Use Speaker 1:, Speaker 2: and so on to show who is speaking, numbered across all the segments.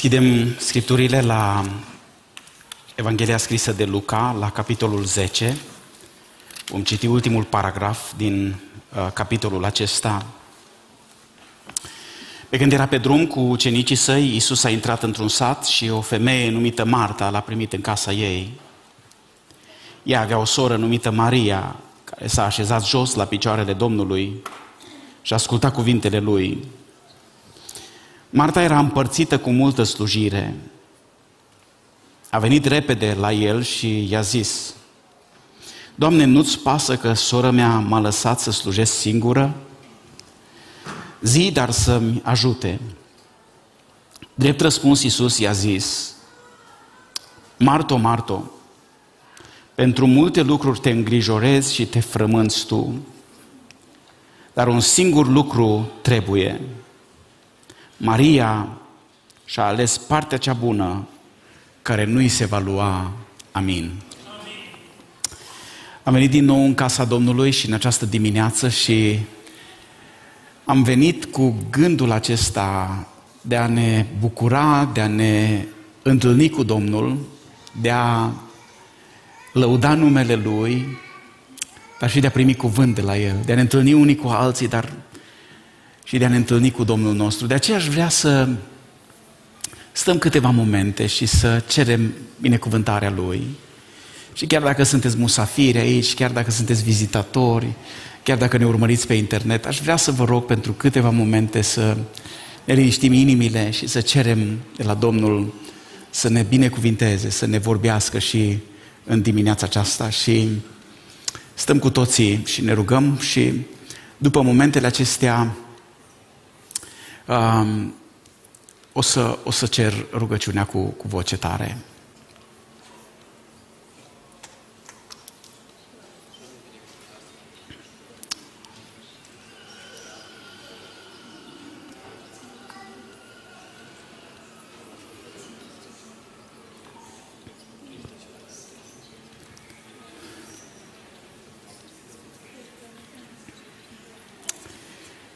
Speaker 1: Deschidem scripturile la Evanghelia scrisă de Luca, la capitolul 10. Vom citi ultimul paragraf din uh, capitolul acesta. Pe când era pe drum cu ucenicii săi, Iisus a intrat într-un sat și o femeie numită Marta l-a primit în casa ei. Ea avea o soră numită Maria, care s-a așezat jos la picioarele Domnului și asculta cuvintele lui. Marta era împărțită cu multă slujire. A venit repede la el și i-a zis, Doamne, nu-ți pasă că sora mea m-a lăsat să slujesc singură? Zi, dar să-mi ajute. Drept răspuns, Iisus i-a zis, Marto, Marto, pentru multe lucruri te îngrijorezi și te frămânți tu, dar un singur lucru trebuie. Maria și-a ales partea cea bună care nu îi se va lua. Amin. Am venit din nou în casa Domnului și în această dimineață și am venit cu gândul acesta de a ne bucura, de a ne întâlni cu Domnul, de a lăuda numele Lui, dar și de a primi cuvânt de la El, de a ne întâlni unii cu alții, dar și de a ne întâlni cu Domnul nostru. De aceea aș vrea să stăm câteva momente și să cerem binecuvântarea Lui. Și chiar dacă sunteți musafiri aici, chiar dacă sunteți vizitatori, chiar dacă ne urmăriți pe internet, aș vrea să vă rog pentru câteva momente să ne liniștim inimile și să cerem de la Domnul să ne binecuvinteze, să ne vorbească și în dimineața aceasta și stăm cu toții și ne rugăm și după momentele acestea um, o, să, o să cer rugăciunea cu, cu voce tare.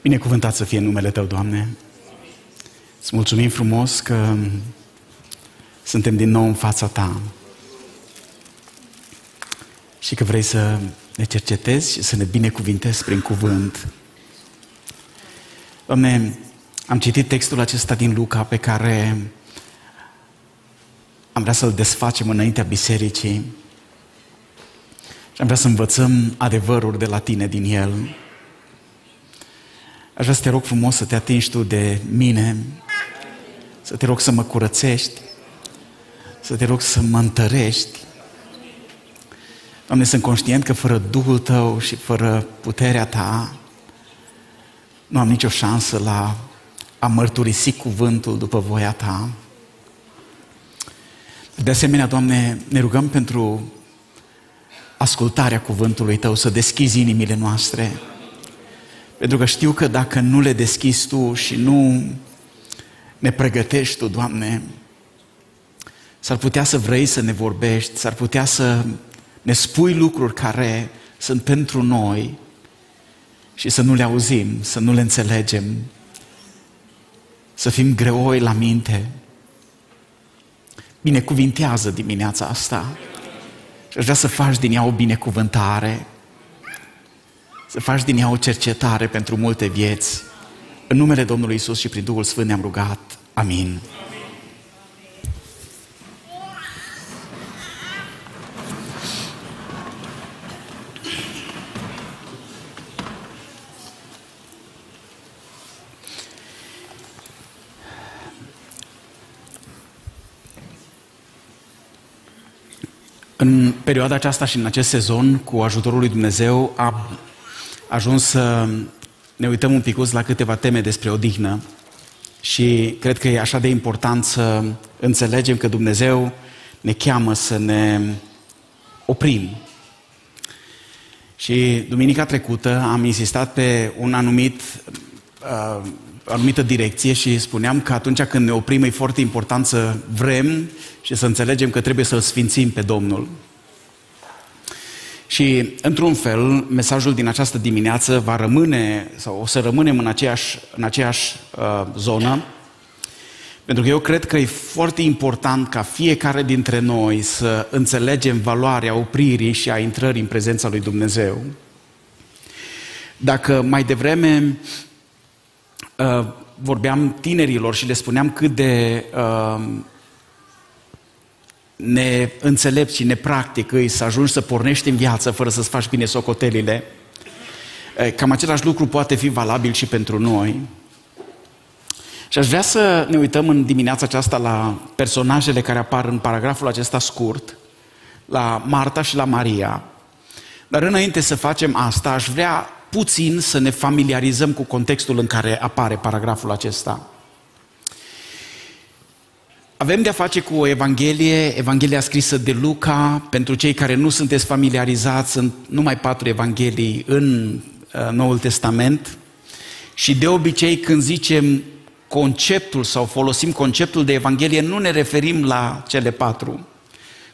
Speaker 1: Binecuvântat să fie numele Tău, Doamne. Îți mulțumim frumos că suntem din nou în fața Ta și că vrei să ne cercetezi și să ne binecuvintezi prin cuvânt. Doamne, am citit textul acesta din Luca pe care am vrea să-l desfacem înaintea bisericii și am vrea să învățăm adevăruri de la Tine din el. Aș vrea să te rog frumos să te atingi tu de mine, să te rog să mă curățești, să te rog să mă întărești. Doamne, sunt conștient că fără Duhul Tău și fără puterea Ta, nu am nicio șansă la a mărturisi cuvântul după voia Ta. De asemenea, Doamne, ne rugăm pentru ascultarea cuvântului Tău, să deschizi inimile noastre, pentru că știu că dacă nu le deschizi Tu și nu ne pregătești Tu, Doamne, s-ar putea să vrei să ne vorbești, s-ar putea să ne spui lucruri care sunt pentru noi și să nu le auzim, să nu le înțelegem, să fim greoi la minte. Binecuvintează dimineața asta și aș vrea să faci din ea o binecuvântare, să faci din ea o cercetare pentru multe vieți. În numele Domnului Isus și prin Duhul Sfânt ne-am rugat. Amin. În perioada aceasta și în acest sezon, cu ajutorul lui Dumnezeu, a ajuns să ne uităm un pic la câteva teme despre odihnă și cred că e așa de important să înțelegem că Dumnezeu ne cheamă să ne oprim. Și duminica trecută am insistat pe un anumit, uh, anumită direcție și spuneam că atunci când ne oprim e foarte important să vrem și să înțelegem că trebuie să-L sfințim pe Domnul. Și, într-un fel, mesajul din această dimineață va rămâne, sau o să rămânem în aceeași, în aceeași uh, zonă, Pentru că eu cred că e foarte important ca fiecare dintre noi să înțelegem valoarea opririi și a intrării în prezența lui Dumnezeu. Dacă mai devreme uh, vorbeam tinerilor și le spuneam cât de uh, neînțelept și nepractic îi să ajungi să pornești în viață fără să-ți faci bine socotelile, uh, cam același lucru poate fi valabil și pentru noi. Și aș vrea să ne uităm în dimineața aceasta la personajele care apar în paragraful acesta scurt, la Marta și la Maria. Dar înainte să facem asta, aș vrea puțin să ne familiarizăm cu contextul în care apare paragraful acesta. Avem de-a face cu o Evanghelie, Evanghelia scrisă de Luca. Pentru cei care nu sunteți familiarizați, sunt numai patru Evanghelii în uh, Noul Testament. Și de obicei când zicem conceptul sau folosim conceptul de Evanghelie, nu ne referim la cele patru.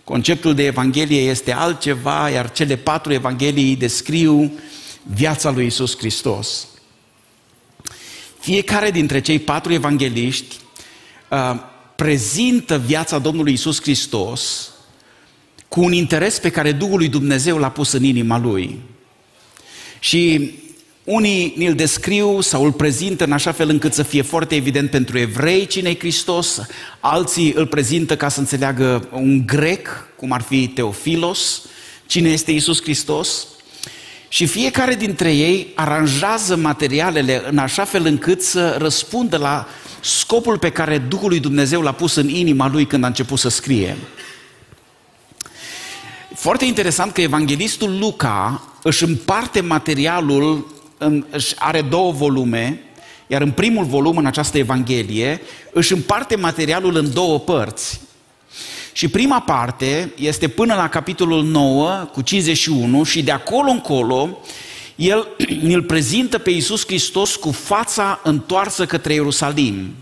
Speaker 1: Conceptul de Evanghelie este altceva, iar cele patru Evanghelii descriu viața lui Isus Hristos. Fiecare dintre cei patru evangeliști uh, prezintă viața Domnului Isus Hristos cu un interes pe care Duhul lui Dumnezeu l-a pus în inima lui. Și unii îl descriu sau îl prezintă în așa fel încât să fie foarte evident pentru evrei cine e Hristos, alții îl prezintă ca să înțeleagă un grec, cum ar fi Teofilos, cine este Isus Hristos. Și fiecare dintre ei aranjează materialele în așa fel încât să răspundă la scopul pe care Duhul lui Dumnezeu l-a pus în inima lui când a început să scrie. Foarte interesant că evanghelistul Luca își împarte materialul în, își are două volume, iar în primul volum, în această Evanghelie, își împarte materialul în două părți. Și prima parte este până la capitolul 9 cu 51 și de acolo încolo el îl prezintă pe Iisus Hristos cu fața întoarsă către Ierusalim.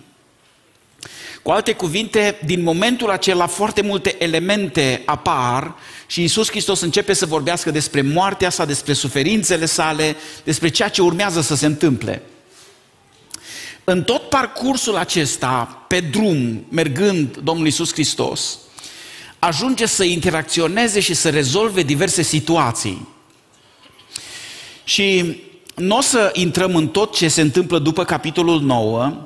Speaker 1: Cu alte cuvinte, din momentul acela foarte multe elemente apar și Iisus Hristos începe să vorbească despre moartea sa, despre suferințele sale, despre ceea ce urmează să se întâmple. În tot parcursul acesta, pe drum, mergând Domnul Iisus Hristos, ajunge să interacționeze și să rezolve diverse situații. Și nu o să intrăm în tot ce se întâmplă după capitolul 9,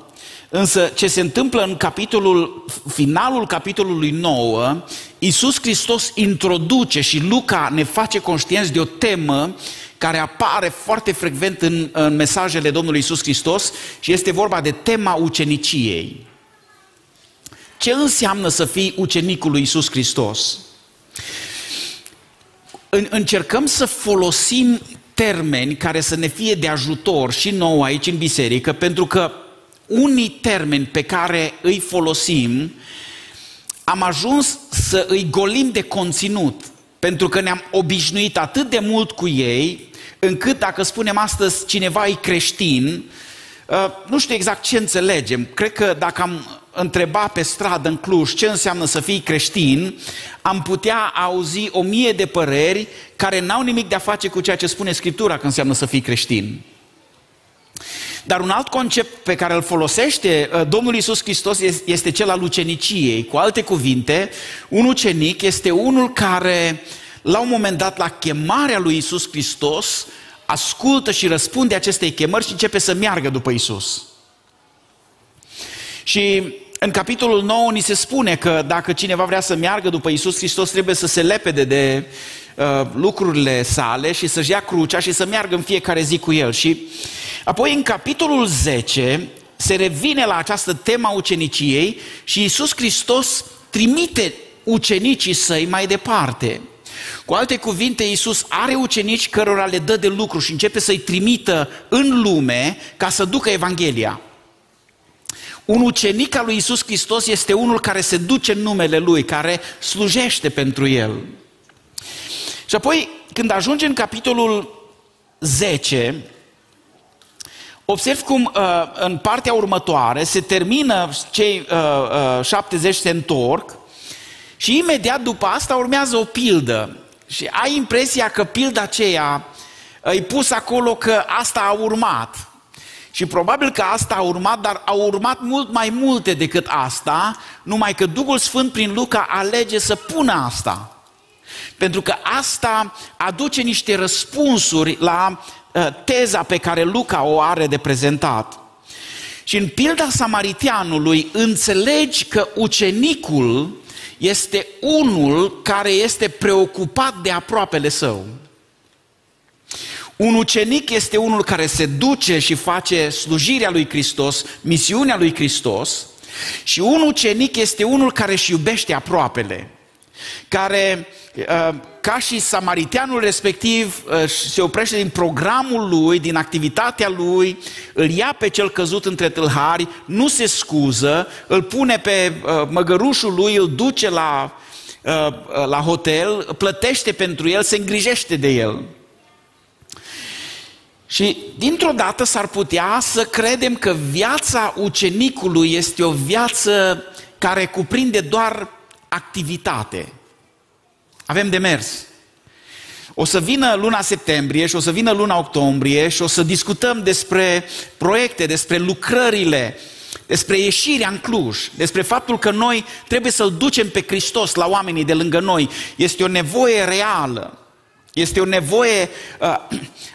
Speaker 1: Însă ce se întâmplă în capitolul, finalul capitolului 9, Iisus Hristos introduce și Luca ne face conștienți de o temă care apare foarte frecvent în, în mesajele Domnului Iisus Hristos și este vorba de tema uceniciei. Ce înseamnă să fii ucenicul lui Iisus Hristos? În, încercăm să folosim termeni care să ne fie de ajutor și nou aici în biserică, pentru că unii termeni pe care îi folosim, am ajuns să îi golim de conținut, pentru că ne-am obișnuit atât de mult cu ei, încât dacă spunem astăzi cineva e creștin, uh, nu știu exact ce înțelegem. Cred că dacă am întreba pe stradă în Cluj ce înseamnă să fii creștin, am putea auzi o mie de păreri care n-au nimic de a face cu ceea ce spune Scriptura că înseamnă să fii creștin. Dar un alt concept pe care îl folosește uh, Domnul Isus Hristos este cel al uceniciei. Cu alte cuvinte, un ucenic este unul care, la un moment dat, la chemarea lui Isus Hristos, ascultă și răspunde acestei chemări și începe să meargă după Isus. Și în capitolul 9 ni se spune că dacă cineva vrea să meargă după Isus Hristos, trebuie să se lepede de uh, lucrurile sale și să-și ia crucea și să meargă în fiecare zi cu el. Și apoi în capitolul 10 se revine la această tema uceniciei și Isus Hristos trimite ucenicii săi mai departe. Cu alte cuvinte, Iisus are ucenici cărora le dă de lucru și începe să-i trimită în lume ca să ducă Evanghelia. Un ucenic al lui Isus Hristos este unul care se duce în numele Lui, care slujește pentru El. Și apoi, când ajunge în capitolul 10, observ cum uh, în partea următoare se termină, cei uh, uh, 70 se întorc și imediat după asta urmează o pildă. Și ai impresia că pilda aceea îi pus acolo că asta a urmat. Și probabil că asta a urmat, dar au urmat mult mai multe decât asta, numai că Duhul Sfânt prin Luca alege să pună asta. Pentru că asta aduce niște răspunsuri la uh, teza pe care Luca o are de prezentat. Și în pilda samaritianului înțelegi că ucenicul este unul care este preocupat de aproapele său. Un ucenic este unul care se duce și face slujirea lui Hristos, misiunea lui Hristos, și un ucenic este unul care își iubește aproapele, care, uh, ca și samariteanul respectiv, uh, se oprește din programul lui, din activitatea lui, îl ia pe cel căzut între tâlhari, nu se scuză, îl pune pe uh, măgărușul lui, îl duce la, la hotel, plătește pentru el, se îngrijește de el. Și dintr-o dată s-ar putea să credem că viața ucenicului este o viață care cuprinde doar activitate. Avem de mers. O să vină luna septembrie și o să vină luna octombrie și o să discutăm despre proiecte, despre lucrările, despre ieșirea în Cluj, despre faptul că noi trebuie să-L ducem pe Hristos la oamenii de lângă noi. Este o nevoie reală. Este o nevoie uh,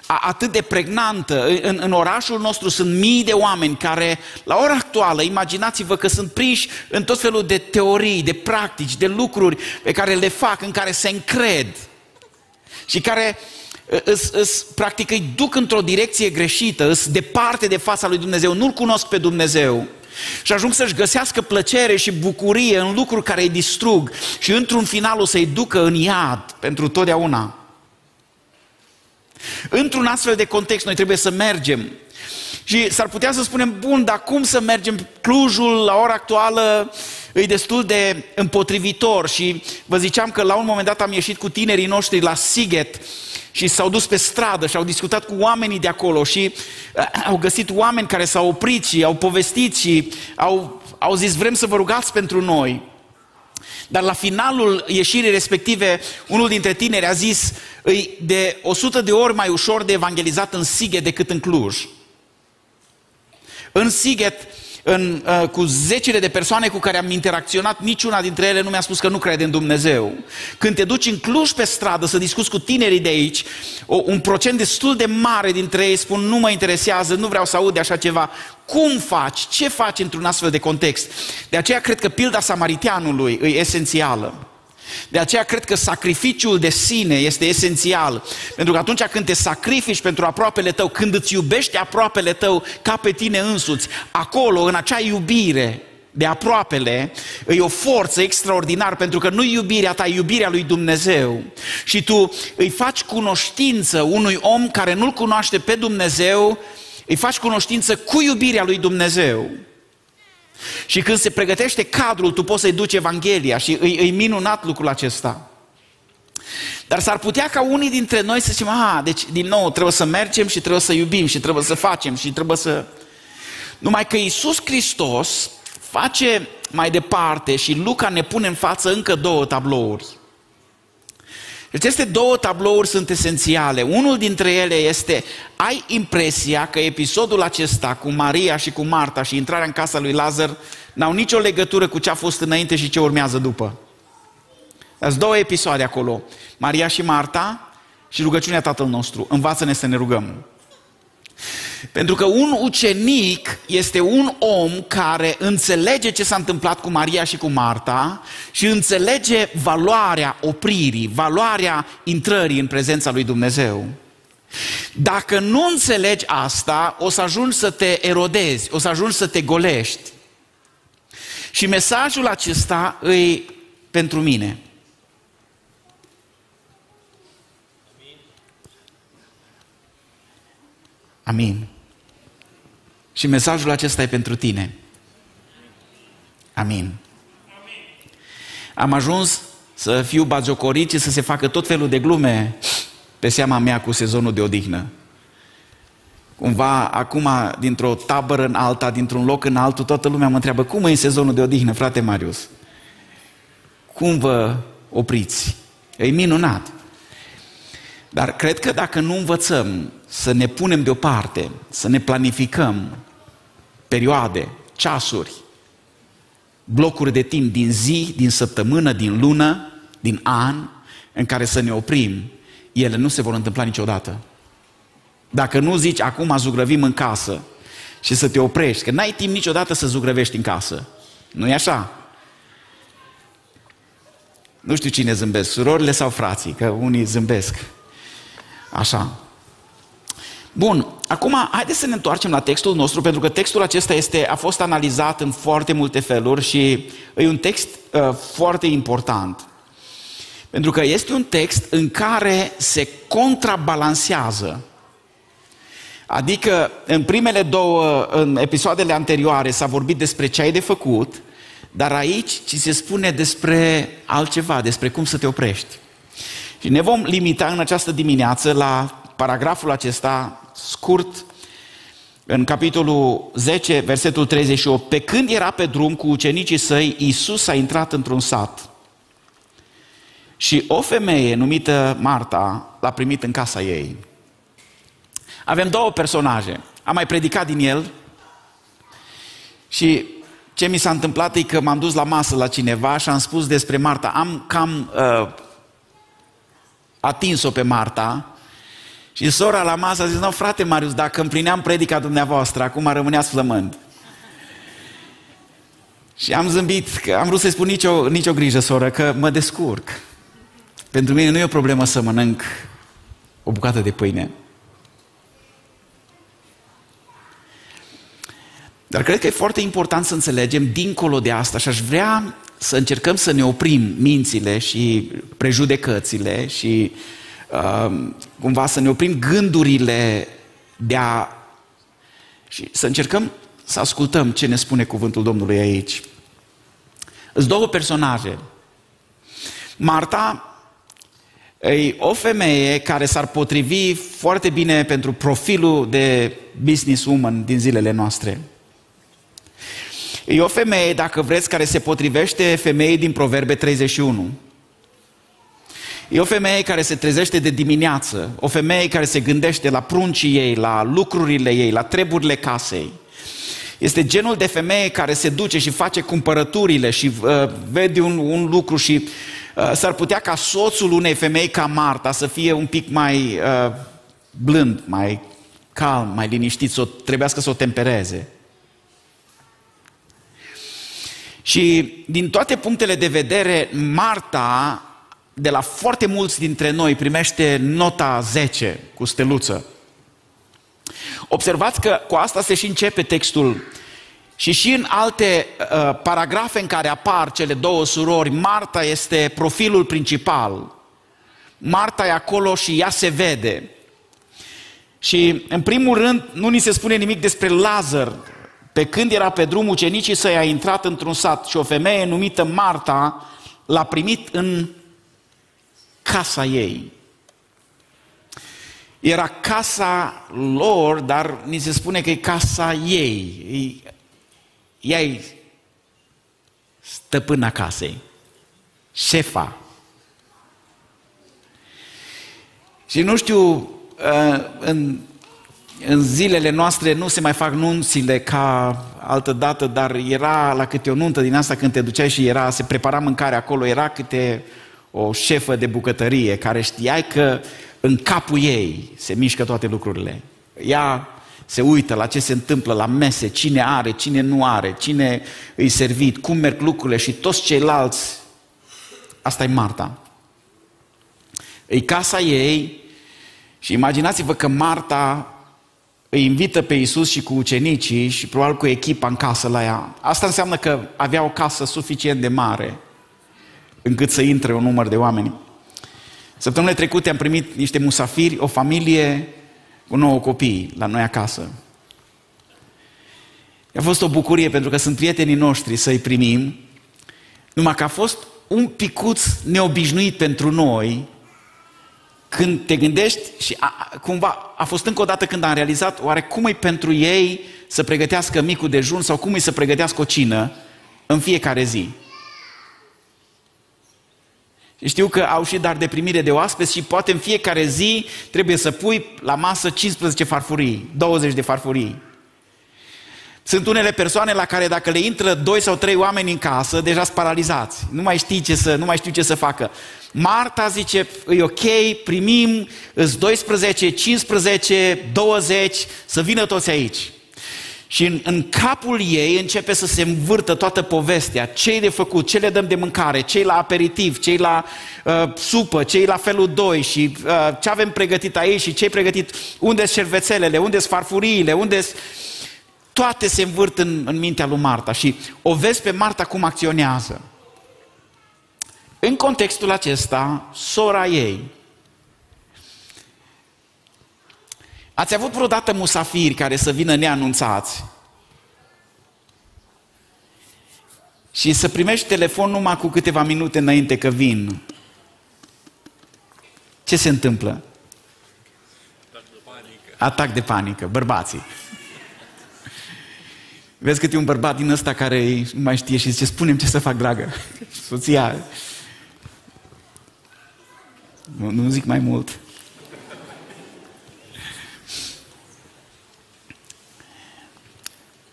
Speaker 1: atât de pregnantă. În, în orașul nostru sunt mii de oameni care, la ora actuală, imaginați-vă că sunt prinși în tot felul de teorii, de practici, de lucruri pe care le fac, în care se încred și care uh, îs, îs, practic îi duc într-o direcție greșită, îs departe de fața lui Dumnezeu, nu-L cunosc pe Dumnezeu. Și ajung să-și găsească plăcere și bucurie în lucruri care îi distrug și într-un final o să-i ducă în iad pentru totdeauna. Într-un astfel de context noi trebuie să mergem. Și s-ar putea să spunem, bun, dar cum să mergem? Clujul la ora actuală e destul de împotrivitor și vă ziceam că la un moment dat am ieșit cu tinerii noștri la Siget și s-au dus pe stradă și au discutat cu oamenii de acolo și eh, au găsit oameni care s-au oprit și au povestit și au, au zis vrem să vă rugați pentru noi. Dar la finalul ieșirii respective, unul dintre tineri a zis, îi de 100 de ori mai ușor de evangelizat în Sighet decât în Cluj. În Sighet, în, uh, cu zecile de persoane cu care am interacționat, niciuna dintre ele nu mi-a spus că nu crede în Dumnezeu. Când te duci în Cluj pe stradă să discuți cu tinerii de aici, o, un procent destul de mare dintre ei spun nu mă interesează, nu vreau să aud de așa ceva. Cum faci? Ce faci într-un astfel de context? De aceea cred că pilda samaritianului e esențială. De aceea cred că sacrificiul de sine este esențial. Pentru că atunci când te sacrifici pentru aproapele tău, când îți iubești aproapele tău ca pe tine însuți, acolo, în acea iubire de aproapele, e o forță extraordinară, pentru că nu iubirea ta, iubirea lui Dumnezeu. Și tu îi faci cunoștință unui om care nu-L cunoaște pe Dumnezeu, îi faci cunoștință cu iubirea lui Dumnezeu. Și când se pregătește cadrul, tu poți să-i duci Evanghelia și îi, îi minunat lucrul acesta. Dar s-ar putea ca unii dintre noi să zicem, a, deci din nou trebuie să mergem și trebuie să iubim și trebuie să facem și trebuie să... Numai că Iisus Hristos face mai departe și Luca ne pune în față încă două tablouri. Deci aceste două tablouri sunt esențiale. Unul dintre ele este, ai impresia că episodul acesta cu Maria și cu Marta și intrarea în casa lui Lazar n-au nicio legătură cu ce a fost înainte și ce urmează după. Sunt două episoade acolo. Maria și Marta și rugăciunea Tatăl nostru. Învață-ne să ne rugăm. Pentru că un ucenic este un om care înțelege ce s-a întâmplat cu Maria și cu Marta și înțelege valoarea opririi, valoarea intrării în prezența lui Dumnezeu. Dacă nu înțelegi asta, o să ajungi să te erodezi, o să ajungi să te golești. Și mesajul acesta îi pentru mine. Amin. Și mesajul acesta e pentru tine. Amin. Am ajuns să fiu bagiocorit și să se facă tot felul de glume pe seama mea cu sezonul de odihnă. Cumva, acum, dintr-o tabără în alta, dintr-un loc în altul, toată lumea mă întreabă, cum e sezonul de odihnă, frate Marius? Cum vă opriți? E minunat. Dar cred că dacă nu învățăm să ne punem deoparte, să ne planificăm perioade, ceasuri, blocuri de timp din zi, din săptămână, din lună, din an, în care să ne oprim, ele nu se vor întâmpla niciodată. Dacă nu zici, acum zugrăvim în casă și să te oprești, că n-ai timp niciodată să zugrăvești în casă. nu e așa? Nu știu cine zâmbesc, surorile sau frații, că unii zâmbesc. Așa. Bun, acum haideți să ne întoarcem la textul nostru, pentru că textul acesta este, a fost analizat în foarte multe feluri și e un text uh, foarte important. Pentru că este un text în care se contrabalansează. Adică în primele două, în episoadele anterioare s-a vorbit despre ce ai de făcut, dar aici ci se spune despre altceva, despre cum să te oprești. Și ne vom limita în această dimineață la paragraful acesta scurt, în capitolul 10, versetul 38. Pe când era pe drum cu ucenicii săi, Iisus a intrat într-un sat. Și o femeie numită Marta l-a primit în casa ei. Avem două personaje. Am mai predicat din el și ce mi s-a întâmplat e că m-am dus la masă la cineva și am spus despre Marta. Am cam uh, atins-o pe Marta și sora la masă a zis, nu frate Marius, dacă împlineam predica dumneavoastră, acum rămâneați flămând. Și am zâmbit, că am vrut să-i spun nicio, nicio grijă, soră, că mă descurc. Pentru mine nu e o problemă să mănânc o bucată de pâine. Dar cred că e foarte important să înțelegem dincolo de asta și aș vrea să încercăm să ne oprim mințile și prejudecățile și uh, cumva să ne oprim gândurile de a... și să încercăm să ascultăm ce ne spune cuvântul Domnului aici. Sunt două personaje. Marta e o femeie care s-ar potrivi foarte bine pentru profilul de businesswoman din zilele noastre. E o femeie, dacă vreți, care se potrivește femeii din Proverbe 31. E o femeie care se trezește de dimineață, o femeie care se gândește la pruncii ei, la lucrurile ei, la treburile casei. Este genul de femeie care se duce și face cumpărăturile și uh, vede un, un lucru și uh, s-ar putea ca soțul unei femei ca Marta să fie un pic mai uh, blând, mai calm, mai liniștit, să o, trebuiască să o tempereze. Și din toate punctele de vedere, Marta, de la foarte mulți dintre noi, primește nota 10 cu steluță. Observați că cu asta se și începe textul și și în alte uh, paragrafe în care apar cele două surori, Marta este profilul principal. Marta e acolo și ea se vede. Și în primul rând nu ni se spune nimic despre Lazar, pe când era pe drum, ucenicii săi a intrat într-un sat și o femeie numită Marta l-a primit în casa ei. Era casa lor, dar ni se spune că e casa ei. Ea e stăpâna casei, șefa. Și nu știu, uh, în în zilele noastre nu se mai fac nunțile ca altă dată, dar era la câte o nuntă din asta când te duceai și era, se prepara mâncare acolo, era câte o șefă de bucătărie care știai că în capul ei se mișcă toate lucrurile. Ea se uită la ce se întâmplă la mese, cine are, cine nu are, cine îi servit, cum merg lucrurile și toți ceilalți. Asta e Marta. E casa ei și imaginați-vă că Marta îi invită pe Isus și cu ucenicii și probabil cu echipa în casă la ea. Asta înseamnă că avea o casă suficient de mare încât să intre un număr de oameni. Săptămâna trecute am primit niște musafiri, o familie cu nouă copii la noi acasă. A fost o bucurie pentru că sunt prietenii noștri să-i primim, numai că a fost un picuț neobișnuit pentru noi când te gândești și a, cumva a fost încă o dată când am realizat oare cum e pentru ei să pregătească micul dejun sau cum e să pregătească o cină în fiecare zi. Știu că au și dar de primire de oaspeți și poate în fiecare zi trebuie să pui la masă 15 farfurii, 20 de farfurii. Sunt unele persoane la care dacă le intră doi sau trei oameni în casă, deja sunt paralizați. Nu mai știi ce să, nu mai știu ce să facă. Marta zice, e ok, primim, îți 12, 15, 20, să vină toți aici. Și în, în capul ei începe să se învârtă toată povestea. Ce de făcut, ce le dăm de mâncare, cei la aperitiv, cei la uh, supă, cei la felul 2 și uh, ce avem pregătit aici? Și ce pregătit, unde sunt șervețelele, unde sunt farfuriile, unde Toate se învârt în, în mintea lui Marta. Și o vezi pe Marta cum acționează. În contextul acesta, sora ei, Ați avut vreodată musafiri care să vină neanunțați și să primești telefon numai cu câteva minute înainte că vin? Ce se întâmplă? Atac de panică. Atac de panică, bărbații. Vezi cât e un bărbat din ăsta care nu mai știe și zice, spunem ce să fac, dragă. Soția. Nu, nu zic mai mult.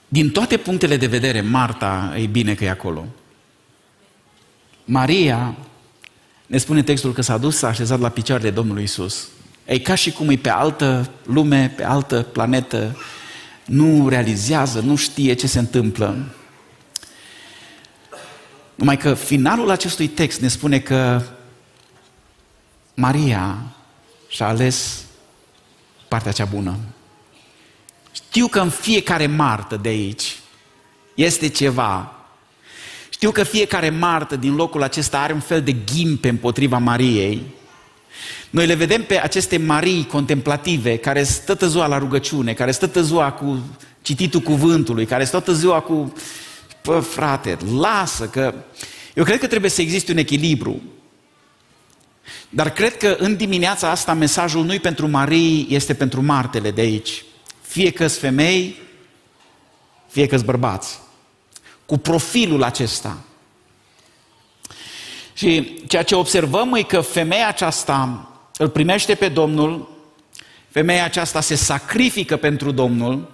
Speaker 1: Din toate punctele de vedere, Marta, e bine că e acolo. Maria, ne spune textul că s-a dus, s-a așezat la picioarele Domnului Isus. E ca și cum e pe altă lume, pe altă planetă, nu realizează, nu știe ce se întâmplă. Numai că finalul acestui text ne spune că Maria și-a ales partea cea bună. Știu că în fiecare martă de aici este ceva. Știu că fiecare martă din locul acesta are un fel de ghimpe împotriva Mariei. Noi le vedem pe aceste Marii contemplative care stă ziua la rugăciune, care stă ziua cu cititul cuvântului, care stă ziua cu... Pă, frate, lasă că... Eu cred că trebuie să existe un echilibru. Dar cred că în dimineața asta mesajul nu-i pentru Marii, este pentru martele de aici. Fie că femei, fie că bărbați. Cu profilul acesta. Și ceea ce observăm e că femeia aceasta îl primește pe Domnul, femeia aceasta se sacrifică pentru Domnul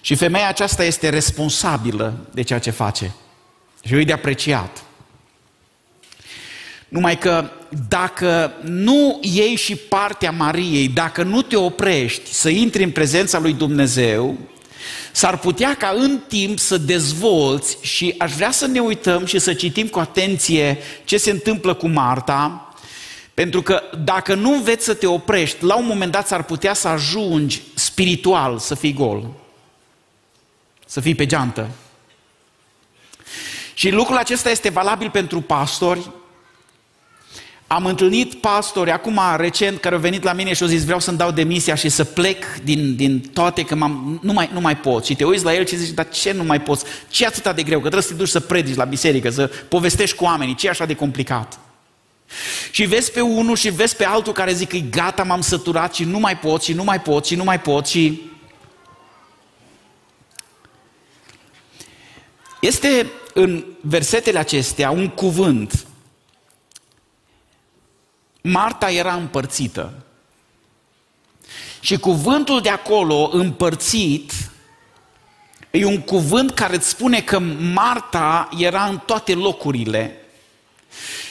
Speaker 1: și femeia aceasta este responsabilă de ceea ce face. Și e de apreciat. Numai că dacă nu iei și partea Mariei, dacă nu te oprești să intri în prezența lui Dumnezeu, s-ar putea ca în timp să dezvolți și aș vrea să ne uităm și să citim cu atenție ce se întâmplă cu Marta, pentru că dacă nu înveți să te oprești, la un moment dat s-ar putea să ajungi spiritual să fii gol. Să fii pe geantă. Și lucrul acesta este valabil pentru pastori. Am întâlnit pastori acum recent care au venit la mine și au zis vreau să-mi dau demisia și să plec din, din toate că m-am, nu, mai, nu mai pot. Și te uiți la el și zici, dar ce nu mai poți? Ce atât de greu? Că trebuie să te duci să predici la biserică, să povestești cu oamenii. Ce e așa de complicat? Și vezi pe unul și vezi pe altul care zic că gata, m-am săturat și nu mai pot și nu mai pot și nu mai pot și... Este în versetele acestea un cuvânt. Marta era împărțită. Și cuvântul de acolo, împărțit, e un cuvânt care îți spune că Marta era în toate locurile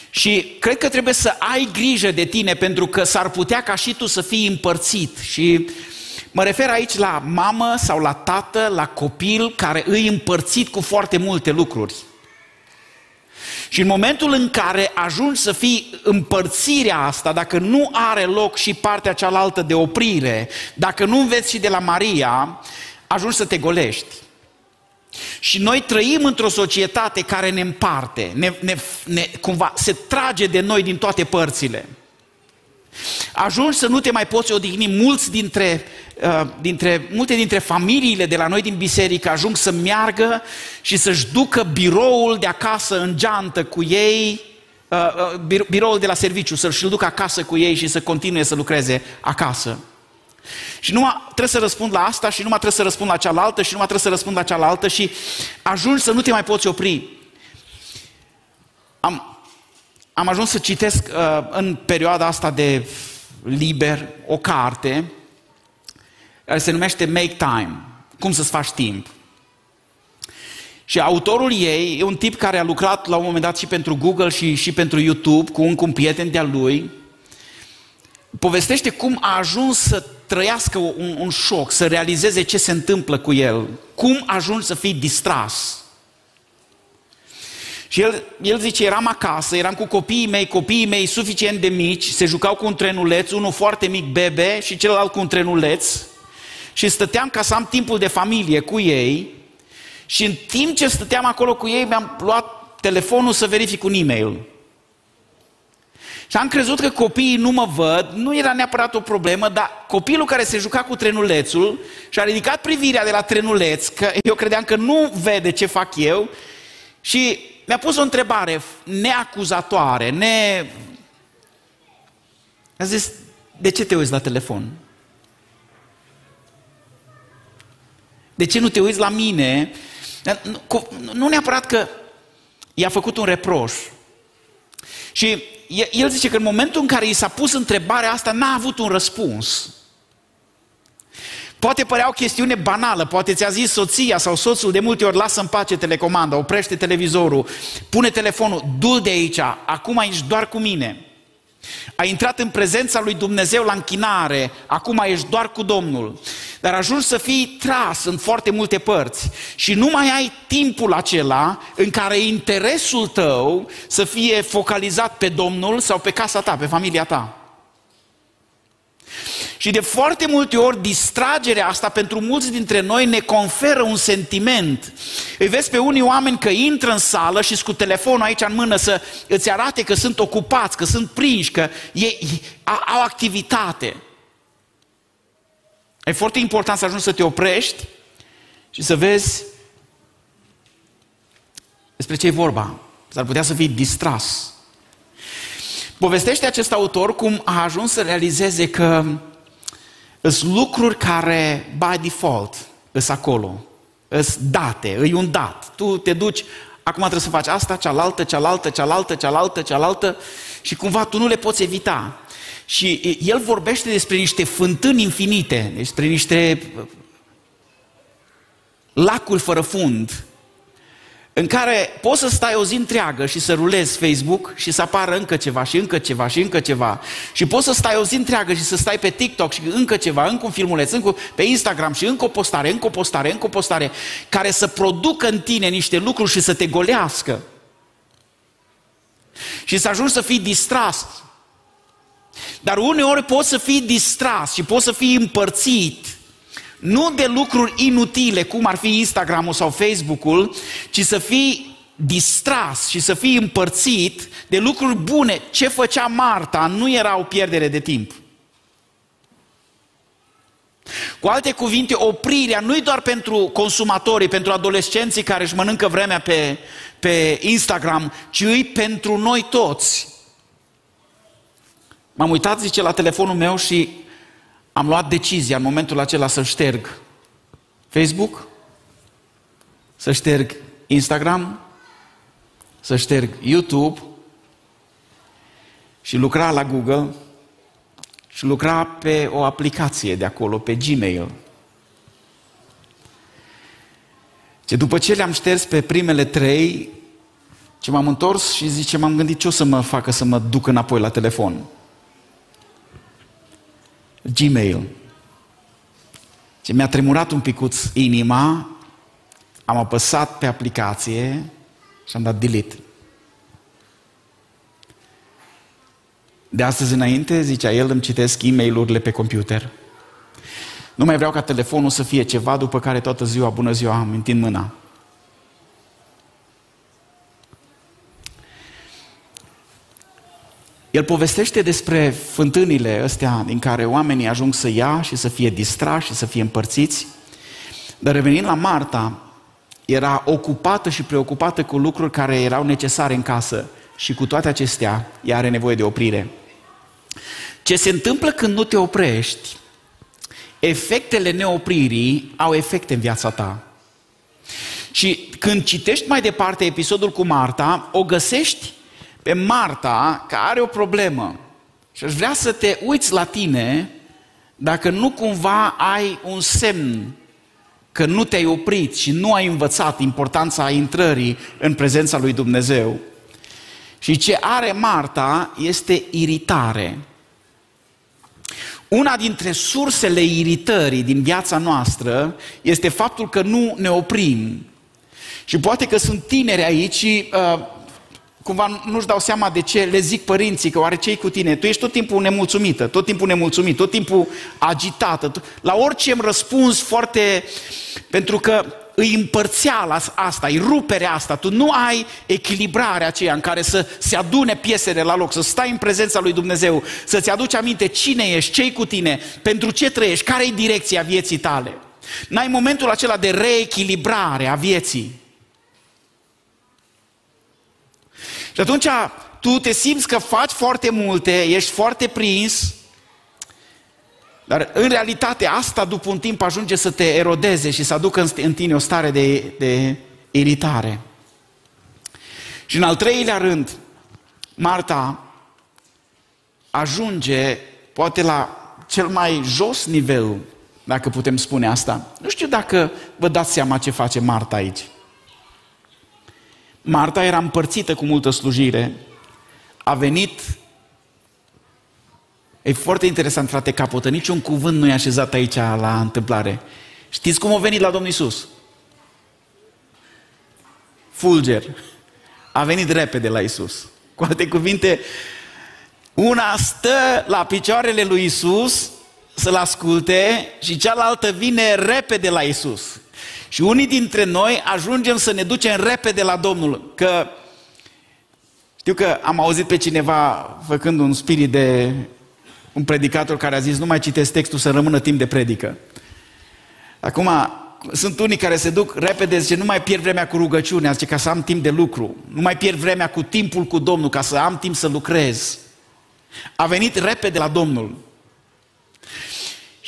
Speaker 1: și cred că trebuie să ai grijă de tine pentru că s-ar putea ca și tu să fii împărțit. Și mă refer aici la mamă sau la tată, la copil care îi împărțit cu foarte multe lucruri. Și în momentul în care ajungi să fii împărțirea asta, dacă nu are loc și partea cealaltă de oprire, dacă nu înveți și de la Maria, ajungi să te golești. Și noi trăim într-o societate care ne împarte, ne, ne, ne, cumva se trage de noi din toate părțile. Ajungi să nu te mai poți odihni. Mulți dintre, uh, dintre, multe dintre familiile de la noi din biserică ajung să meargă și să-și ducă biroul de acasă în geantă cu ei, uh, uh, biroul de la serviciu, să-și ducă acasă cu ei și să continue să lucreze acasă. Și numai trebuie să răspund la asta și numai trebuie să răspund la cealaltă și numai trebuie să răspund la cealaltă și ajungi să nu te mai poți opri. Am, am ajuns să citesc uh, în perioada asta de liber o carte care se numește Make Time, cum să-ți faci timp. Și autorul ei e un tip care a lucrat la un moment dat și pentru Google și, și pentru YouTube cu un, cu un prieten de-al lui. Povestește cum a ajuns să trăiască un, un șoc, să realizeze ce se întâmplă cu el, cum ajungi să fii distras. Și el, el zice, eram acasă, eram cu copiii mei, copiii mei suficient de mici, se jucau cu un trenuleț, unul foarte mic bebe și celălalt cu un trenuleț. Și stăteam ca să am timpul de familie cu ei și în timp ce stăteam acolo cu ei, mi-am luat telefonul să verific un e-mail. Și am crezut că copiii nu mă văd, nu era neapărat o problemă, dar copilul care se juca cu trenulețul și-a ridicat privirea de la trenuleț, că eu credeam că nu vede ce fac eu, și mi-a pus o întrebare neacuzatoare, ne... A zis, de ce te uiți la telefon? De ce nu te uiți la mine? Nu neapărat că i-a făcut un reproș. Și el zice că în momentul în care i s-a pus întrebarea asta, n-a avut un răspuns. Poate părea o chestiune banală, poate ți-a zis soția sau soțul de multe ori, lasă în pace telecomanda, oprește televizorul, pune telefonul, du de aici, acum ești doar cu mine. Ai intrat în prezența lui Dumnezeu la închinare, acum ești doar cu Domnul. Dar ajungi să fii tras în foarte multe părți și nu mai ai timpul acela în care interesul tău să fie focalizat pe Domnul sau pe casa ta, pe familia ta. Și de foarte multe ori distragerea asta pentru mulți dintre noi ne conferă un sentiment. Îi vezi pe unii oameni că intră în sală și cu telefonul aici în mână să îți arate că sunt ocupați, că sunt prinși, că e, au activitate. E foarte important să ajungi să te oprești și să vezi despre ce e vorba. S-ar putea să fii distras. Povestește acest autor cum a ajuns să realizeze că sunt lucruri care, by default, sunt acolo. Sunt date, e un dat. Tu te duci, acum trebuie să faci asta, cealaltă, cealaltă, cealaltă, cealaltă, cealaltă și cumva tu nu le poți evita. Și el vorbește despre niște fântâni infinite, despre niște lacuri fără fund, în care poți să stai o zi întreagă și să rulezi Facebook și să apară încă ceva și încă ceva și încă ceva. Și poți să stai o zi întreagă și să stai pe TikTok și încă ceva, încă un filmuleț, încă pe Instagram și încă o postare, încă o postare, încă o postare, care să producă în tine niște lucruri și să te golească. Și să ajungi să fii distras. Dar uneori poți să fii distras și poți să fii împărțit nu de lucruri inutile, cum ar fi Instagramul sau Facebook-ul, ci să fii distras și să fii împărțit de lucruri bune. Ce făcea Marta nu era o pierdere de timp. Cu alte cuvinte, oprirea nu e doar pentru consumatorii, pentru adolescenții care își mănâncă vremea pe, pe Instagram, ci e pentru noi toți. M-am uitat, zice, la telefonul meu și am luat decizia în momentul acela să șterg Facebook, să șterg Instagram, să șterg YouTube și lucra la Google și lucra pe o aplicație de acolo, pe Gmail. Ce după ce le-am șters pe primele trei, ce m-am întors și zice, m-am gândit ce o să mă facă să mă duc înapoi la telefon. Gmail. Ce mi-a tremurat un picuț inima, am apăsat pe aplicație și am dat delete. De astăzi înainte, zicea el, îmi citesc e mail pe computer. Nu mai vreau ca telefonul să fie ceva după care toată ziua, bună ziua, am întind mâna. El povestește despre fântânile astea din care oamenii ajung să ia și să fie distrași și să fie împărțiți. Dar revenind la Marta, era ocupată și preocupată cu lucruri care erau necesare în casă și cu toate acestea ea are nevoie de oprire. Ce se întâmplă când nu te oprești, efectele neopririi au efecte în viața ta. Și când citești mai departe episodul cu Marta, o găsești pe Marta, că are o problemă. Și aș vrea să te uiți la tine dacă nu cumva ai un semn că nu te-ai oprit și nu ai învățat importanța intrării în prezența lui Dumnezeu. Și ce are Marta este iritare. Una dintre sursele iritării din viața noastră este faptul că nu ne oprim. Și poate că sunt tineri aici și uh, cumva nu-și dau seama de ce le zic părinții că oare ce cu tine? Tu ești tot timpul nemulțumită, tot timpul nemulțumit, tot timpul agitată. La orice îmi răspuns foarte... Pentru că îi împărțeala asta, îi ruperea asta. Tu nu ai echilibrarea aceea în care să se adune piesele la loc, să stai în prezența lui Dumnezeu, să-ți aduci aminte cine ești, ce cu tine, pentru ce trăiești, care e direcția vieții tale. N-ai momentul acela de reechilibrare a vieții. Și atunci tu te simți că faci foarte multe, ești foarte prins, dar în realitate asta după un timp ajunge să te erodeze și să aducă în tine o stare de, de iritare. Și în al treilea rând, Marta ajunge poate la cel mai jos nivel, dacă putem spune asta. Nu știu dacă vă dați seama ce face Marta aici. Marta era împărțită cu multă slujire, a venit E foarte interesant, frate Capotă, niciun cuvânt nu e așezat aici la întâmplare. Știți cum a venit la Domnul Isus? Fulger. A venit repede la Isus. Cu alte cuvinte, una stă la picioarele lui Isus să-l asculte și cealaltă vine repede la Isus. Și unii dintre noi ajungem să ne ducem repede la Domnul, că știu că am auzit pe cineva făcând un spirit de un predicator care a zis nu mai citesc textul să rămână timp de predică. Acum, sunt unii care se duc repede, zice, nu mai pierd vremea cu rugăciunea, zice, ca să am timp de lucru. Nu mai pierd vremea cu timpul cu Domnul, ca să am timp să lucrez. A venit repede la Domnul.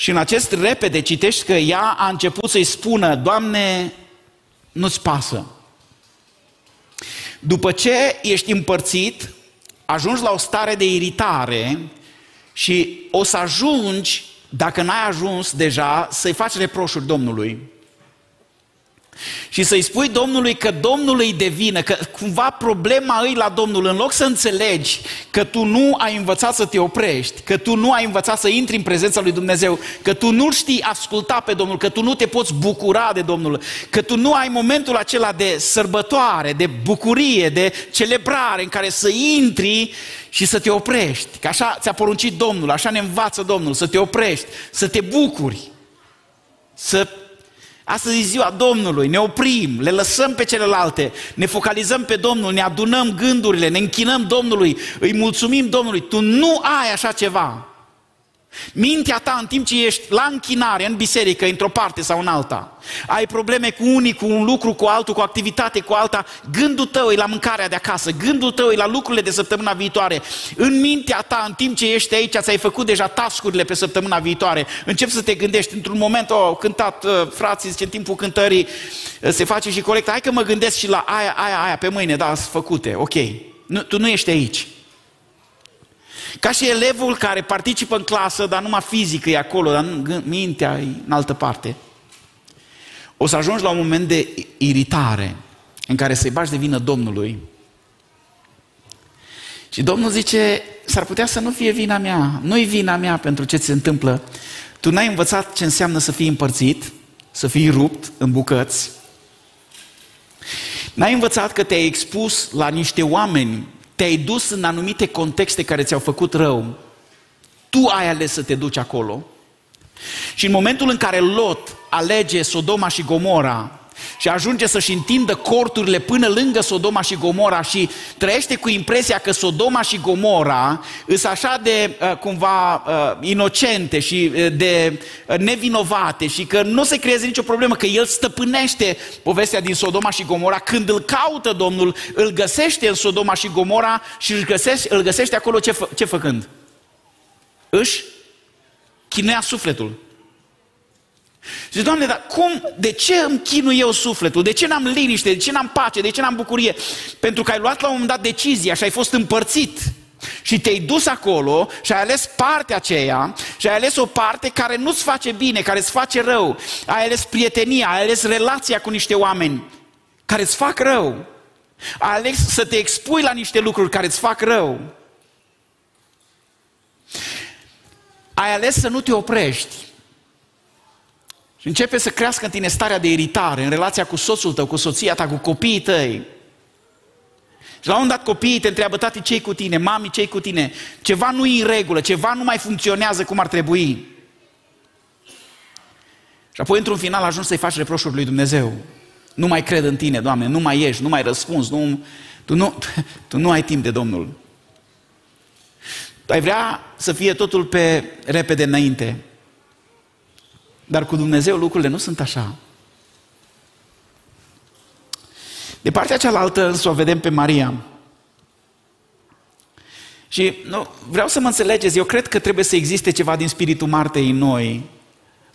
Speaker 1: Și în acest repede citești că ea a început să-i spună, Doamne, nu-ți pasă. După ce ești împărțit, ajungi la o stare de iritare și o să ajungi, dacă n-ai ajuns deja, să-i faci reproșuri Domnului. Și să-i spui Domnului că Domnul îi devină, că cumva problema îi la Domnul, în loc să înțelegi că tu nu ai învățat să te oprești, că tu nu ai învățat să intri în prezența lui Dumnezeu, că tu nu știi asculta pe Domnul, că tu nu te poți bucura de Domnul, că tu nu ai momentul acela de sărbătoare, de bucurie, de celebrare în care să intri și să te oprești. Că așa ți-a poruncit Domnul, așa ne învață Domnul, să te oprești, să te bucuri, să Astăzi e ziua Domnului, ne oprim, le lăsăm pe celelalte, ne focalizăm pe Domnul, ne adunăm gândurile, ne închinăm Domnului, îi mulțumim Domnului. Tu nu ai așa ceva. Mintea ta în timp ce ești la închinare, în biserică, într-o parte sau în alta, ai probleme cu unii, cu un lucru, cu altul, cu o activitate, cu alta, gândul tău e la mâncarea de acasă, gândul tău e la lucrurile de săptămâna viitoare. În mintea ta, în timp ce ești aici, ți-ai făcut deja tascurile pe săptămâna viitoare, începi să te gândești, într-un moment, oh, cântat uh, frații, zice, în timpul cântării uh, se face și corectă, hai că mă gândesc și la aia, aia, aia, pe mâine, da, sunt făcute, ok. Nu, tu nu ești aici. Ca și elevul care participă în clasă, dar numai fizică e acolo, dar mintea e în altă parte. O să ajungi la un moment de iritare în care să-i bagi de vină Domnului. Și Domnul zice, s-ar putea să nu fie vina mea, nu-i vina mea pentru ce ți se întâmplă. Tu n-ai învățat ce înseamnă să fii împărțit, să fii rupt în bucăți. N-ai învățat că te-ai expus la niște oameni te-ai dus în anumite contexte care ți-au făcut rău, tu ai ales să te duci acolo. Și în momentul în care Lot alege Sodoma și Gomora și ajunge să-și întindă corturile până lângă Sodoma și Gomora și trăiește cu impresia că Sodoma și Gomora sunt așa de uh, cumva uh, inocente și uh, de nevinovate și că nu se creează nicio problemă, că el stăpânește povestea din Sodoma și Gomora, când îl caută Domnul, îl găsește în Sodoma și Gomora și îl găsește, îl găsește acolo ce, fă, ce făcând? Își chinuia sufletul. Și Doamne, dar cum, de ce îmi chinui eu sufletul? De ce n-am liniște? De ce n-am pace? De ce n-am bucurie? Pentru că ai luat la un moment dat decizia și ai fost împărțit. Și te-ai dus acolo și ai ales partea aceea și ai ales o parte care nu-ți face bine, care îți face rău. Ai ales prietenia, ai ales relația cu niște oameni care îți fac rău. Ai ales să te expui la niște lucruri care îți fac rău. Ai ales să nu te oprești. Și începe să crească în tine starea de iritare în relația cu soțul tău, cu soția ta, cu copiii tăi. Și la un dat copiii te întreabă, tati, ce cu tine? Mami, ce cu tine? Ceva nu e în regulă, ceva nu mai funcționează cum ar trebui. Și apoi, într-un final, ajungi să-i faci reproșuri lui Dumnezeu. Nu mai cred în tine, Doamne, nu mai ești, nu mai răspunzi, nu, tu, nu, tu nu ai timp de Domnul. Tu ai vrea să fie totul pe repede înainte. Dar cu Dumnezeu lucrurile nu sunt așa. De partea cealaltă însă o vedem pe Maria. Și nu, vreau să mă înțelegeți, eu cred că trebuie să existe ceva din spiritul Martei în noi,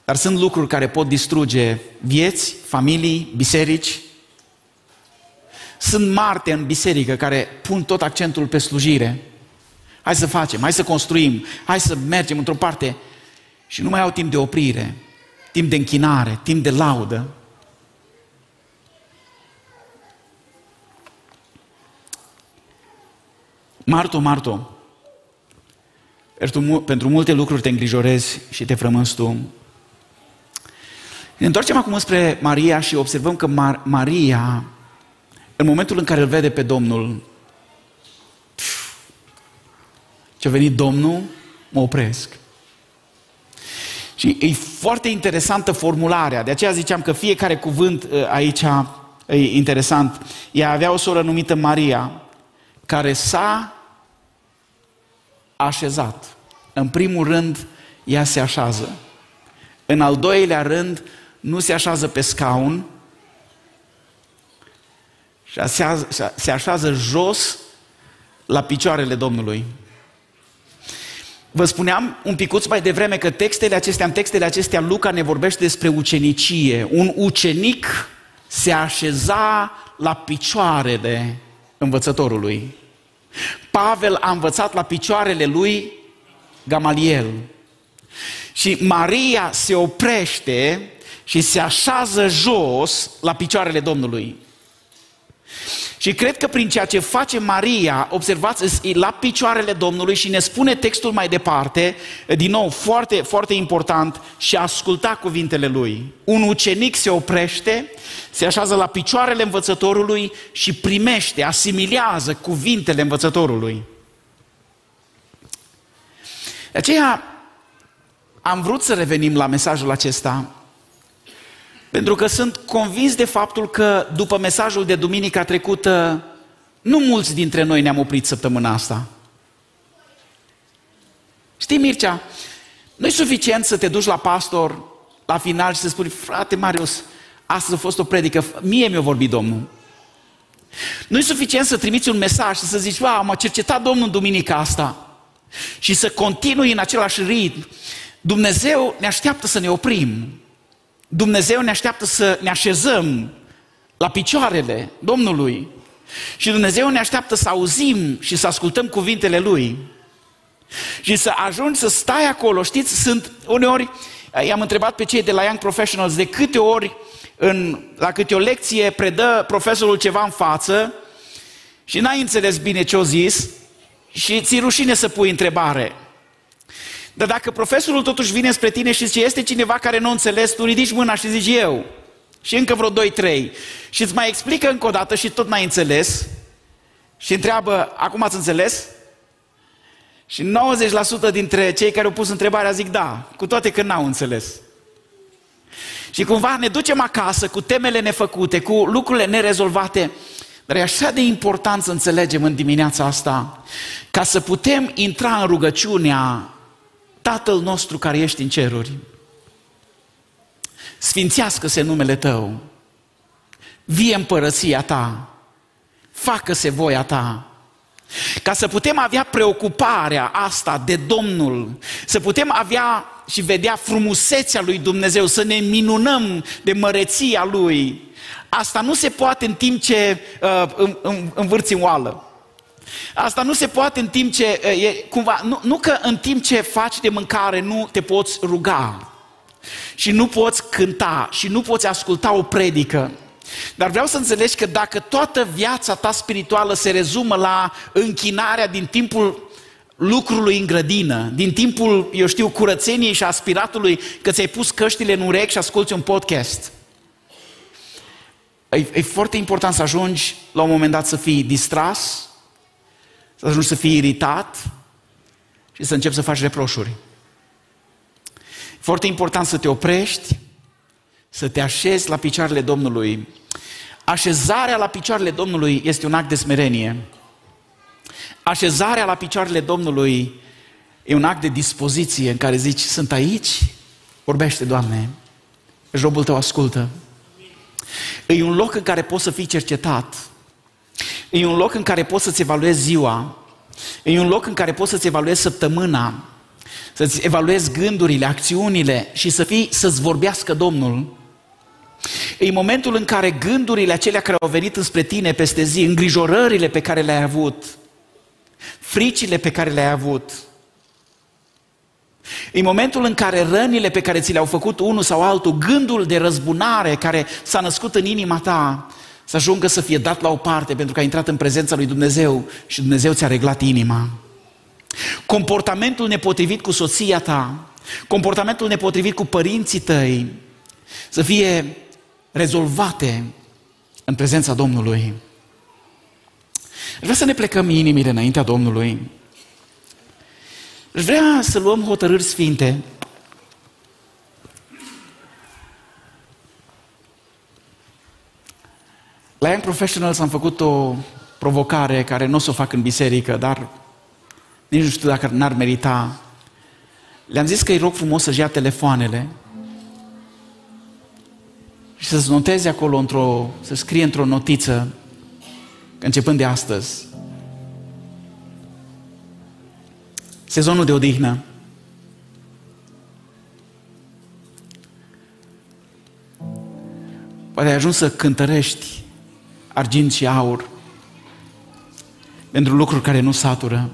Speaker 1: dar sunt lucruri care pot distruge vieți, familii, biserici. Sunt Marte în biserică care pun tot accentul pe slujire. Hai să facem, hai să construim, hai să mergem într-o parte și nu mai au timp de oprire, timp de închinare, timp de laudă. Marto, Marto, pentru multe lucruri te îngrijorezi și te frămânți tu. Ne întoarcem acum spre Maria și observăm că Mar- Maria, în momentul în care îl vede pe Domnul, ce a venit Domnul, mă opresc. Și e foarte interesantă formularea, de aceea ziceam că fiecare cuvânt uh, aici e interesant. Ea avea o soră numită Maria, care s-a așezat. În primul rând, ea se așează. În al doilea rând, nu se așează pe scaun, se așează jos la picioarele Domnului. Vă spuneam un picuț mai devreme că textele acestea, în textele acestea, Luca ne vorbește despre ucenicie. Un ucenic se așeza la picioarele învățătorului. Pavel a învățat la picioarele lui Gamaliel. Și Maria se oprește și se așează jos la picioarele Domnului. Și cred că prin ceea ce face Maria, observați, la picioarele Domnului și ne spune textul mai departe, din nou, foarte, foarte important, și asculta cuvintele lui. Un ucenic se oprește, se așează la picioarele învățătorului și primește, asimilează cuvintele învățătorului. De aceea am vrut să revenim la mesajul acesta pentru că sunt convins de faptul că după mesajul de duminica trecută, nu mulți dintre noi ne-am oprit săptămâna asta. Știi, Mircea, nu e suficient să te duci la pastor la final și să spui, frate Marius, astăzi a fost o predică, mie mi-a vorbit Domnul. Nu e suficient să trimiți un mesaj și să zici, wow, m-a cercetat Domnul duminica asta și să continui în același ritm. Dumnezeu ne așteaptă să ne oprim. Dumnezeu ne așteaptă să ne așezăm la picioarele Domnului. Și Dumnezeu ne așteaptă să auzim și să ascultăm cuvintele Lui. Și să ajungi să stai acolo. Știți, sunt uneori, i-am întrebat pe cei de la Young Professionals de câte ori în, la câte o lecție predă profesorul ceva în față și n-ai înțeles bine ce-o zis și ți rușine să pui întrebare. Dar dacă profesorul totuși vine spre tine și zice, este cineva care nu înțeles, tu ridici mâna și zici eu. Și încă vreo 2-3. Și îți mai explică încă o dată și tot n-ai înțeles. Și întreabă, acum ați înțeles? Și 90% dintre cei care au pus întrebarea zic da, cu toate că n-au înțeles. Și cumva ne ducem acasă cu temele nefăcute, cu lucrurile nerezolvate. Dar e așa de important să înțelegem în dimineața asta, ca să putem intra în rugăciunea Tatăl nostru care ești în ceruri, sfințească-se numele Tău, vie împărăția Ta, facă-se voia Ta, ca să putem avea preocuparea asta de Domnul, să putem avea și vedea frumusețea lui Dumnezeu, să ne minunăm de măreția lui. Asta nu se poate în timp ce uh, învârți în oală. Asta nu se poate în timp ce, uh, e, cumva, nu, nu că în timp ce faci de mâncare nu te poți ruga și nu poți cânta și nu poți asculta o predică. Dar vreau să înțelegi că dacă toată viața ta spirituală se rezumă la închinarea din timpul lucrului în grădină, din timpul, eu știu, curățeniei și aspiratului, că ți-ai pus căștile în urechi și asculti un podcast. E, e foarte important să ajungi la un moment dat să fii distras, să ajungi să fii iritat și să începi să faci reproșuri. E foarte important să te oprești, să te așezi la picioarele Domnului. Așezarea la picioarele Domnului este un act de smerenie. Așezarea la picioarele Domnului e un act de dispoziție în care zici, sunt aici, vorbește, Doamne, jobul tău ascultă. E un loc în care poți să fii cercetat. E un loc în care poți să-ți evaluezi ziua. E un loc în care poți să-ți evaluezi săptămâna. Să-ți evaluezi gândurile, acțiunile și să fii, să-ți vorbească Domnul. E momentul în care gândurile acelea care au venit înspre tine peste zi, îngrijorările pe care le-ai avut, fricile pe care le-ai avut, în momentul în care rănile pe care ți le-au făcut unul sau altul, gândul de răzbunare care s-a născut în inima ta, să ajungă să fie dat la o parte pentru că a intrat în prezența lui Dumnezeu și Dumnezeu ți-a reglat inima. Comportamentul nepotrivit cu soția ta, comportamentul nepotrivit cu părinții tăi, să fie rezolvate în prezența Domnului. Vreau să ne plecăm inimile înaintea Domnului. Vrea să luăm hotărâri sfinte. La Young Professionals am făcut o provocare care nu o să o fac în biserică, dar nici nu știu dacă n-ar merita. Le-am zis că îi rog frumos să-și ia telefoanele și să-ți noteze acolo, într-o, să scrie într-o notiță, începând de astăzi, sezonul de odihnă. Poate ai ajuns să cântărești argint și aur pentru lucruri care nu satură.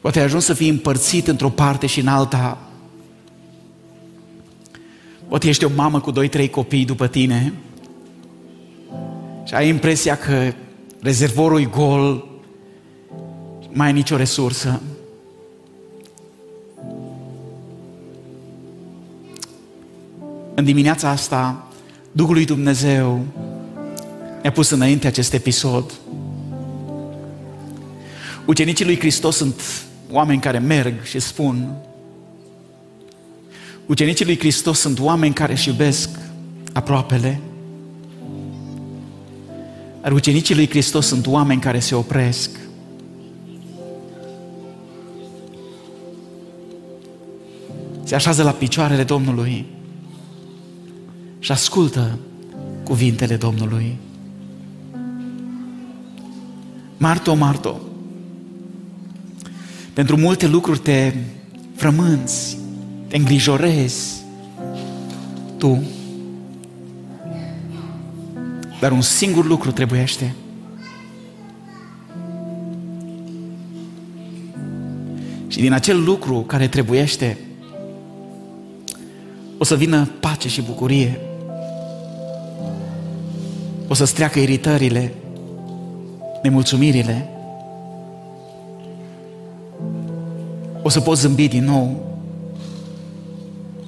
Speaker 1: Poate ai ajuns să fii împărțit într-o parte și în alta. Poate ești o mamă cu doi, trei copii după tine și ai impresia că rezervorul e gol, mai ai nicio resursă. În dimineața asta, Duhul lui Dumnezeu ne-a pus înainte acest episod. Ucenicii lui Hristos sunt oameni care merg și spun Ucenicii lui Hristos sunt oameni care își iubesc aproapele. Dar ucenicii lui Hristos sunt oameni care se opresc. Se așează la picioarele Domnului și ascultă cuvintele Domnului. Marto, Marto, pentru multe lucruri te frămânți, te îngrijorezi tu. Dar un singur lucru trebuiește. Și din acel lucru care trebuiește, o să vină pace și bucurie. O să-ți treacă iritările, nemulțumirile. O să poți zâmbi din nou.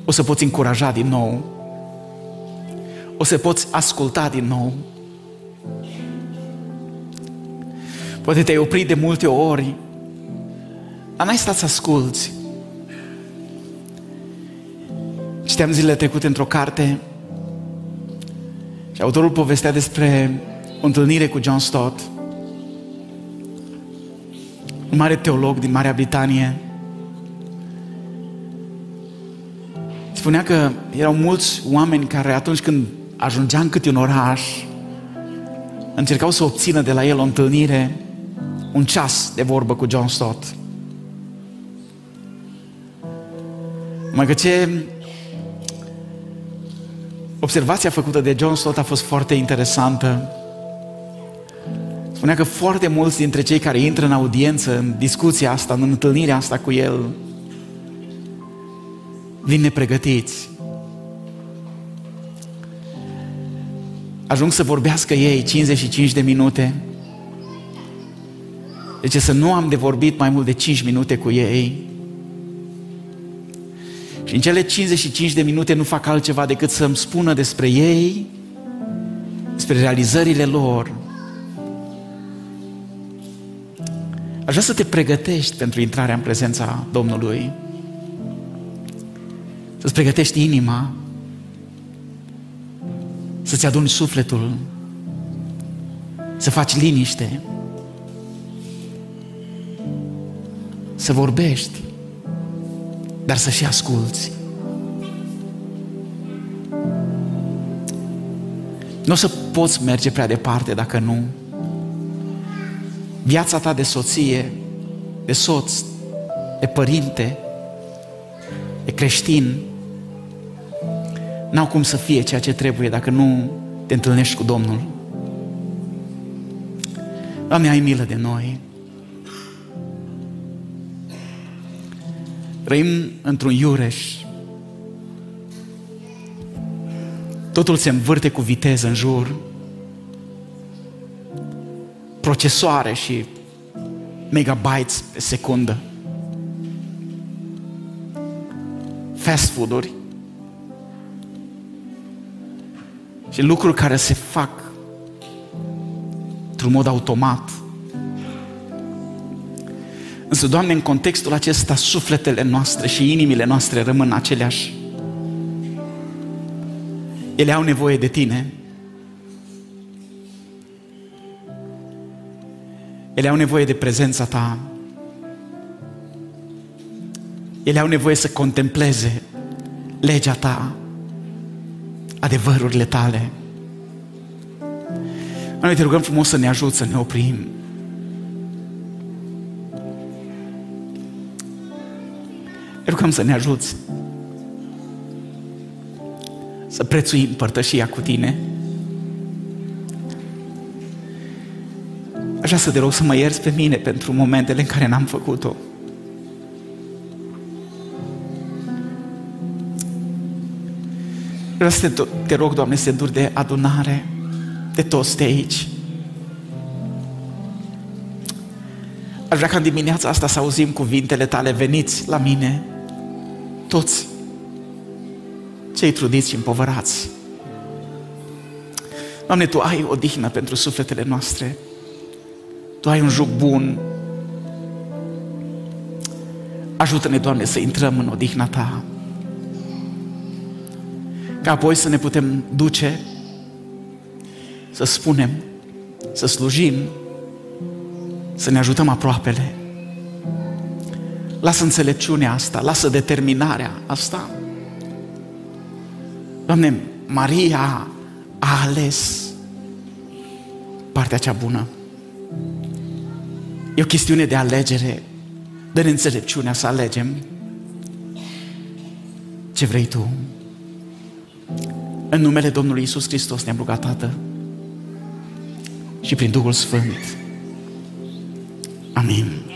Speaker 1: O să poți încuraja din nou. O să poți asculta din nou. Poate te-ai oprit de multe ori, dar n-ai stat să asculți. Citeam zilele trecute într-o carte și autorul povestea despre o întâlnire cu John Stott, un mare teolog din Marea Britanie. Spunea că erau mulți oameni care atunci când ajungea în câte un oraș, încercau să obțină de la el o întâlnire, un ceas de vorbă cu John Stott. Mă că ce observația făcută de John Stott a fost foarte interesantă. Spunea că foarte mulți dintre cei care intră în audiență, în discuția asta, în întâlnirea asta cu el, vin nepregătiți. Ajung să vorbească ei 55 de minute. Deci să nu am de vorbit mai mult de 5 minute cu ei. Și în cele 55 de minute nu fac altceva decât să-mi spună despre ei, despre realizările lor. Aș vrea să te pregătești pentru intrarea în prezența Domnului. Să-ți pregătești inima, să-ți aduni sufletul, să faci liniște, să vorbești, dar să și asculți. Nu o să poți merge prea departe dacă nu. Viața ta de soție, de soț, de părinte, de creștin, n-au cum să fie ceea ce trebuie dacă nu te întâlnești cu Domnul. Doamne, ai milă de noi. Trăim într-un iureș. Totul se învârte cu viteză în jur. Procesoare și megabytes pe secundă. Fast food-uri. Și lucruri care se fac într-un mod automat. Însă, Doamne, în contextul acesta, sufletele noastre și inimile noastre rămân aceleași. Ele au nevoie de Tine. Ele au nevoie de prezența Ta. Ele au nevoie să contempleze legea Ta, adevărurile Tale. Noi te rugăm frumos să ne ajut să ne oprim rugăm să ne ajuți să prețuim părtășia cu Tine. Aș vrea să te rog să mă ierți pe mine pentru momentele în care n-am făcut-o. Vreau să te, te rog, Doamne, să te dur de adunare, de toți de aici. Aș vrea ca în dimineața asta să auzim cuvintele tale, veniți la mine, toți cei trudiți și împovărați. Doamne, Tu ai o dihnă pentru sufletele noastre. Tu ai un juc bun. Ajută-ne, Doamne, să intrăm în odihna Ta. Ca apoi să ne putem duce, să spunem, să slujim, să ne ajutăm aproapele Lasă înțelepciunea asta, lasă determinarea asta. Doamne, Maria a ales partea cea bună. E o chestiune de alegere. Dă-ne înțelepciunea să alegem ce vrei Tu. În numele Domnului Isus Hristos ne-am rugat, Tată, și prin Duhul Sfânt. Amin.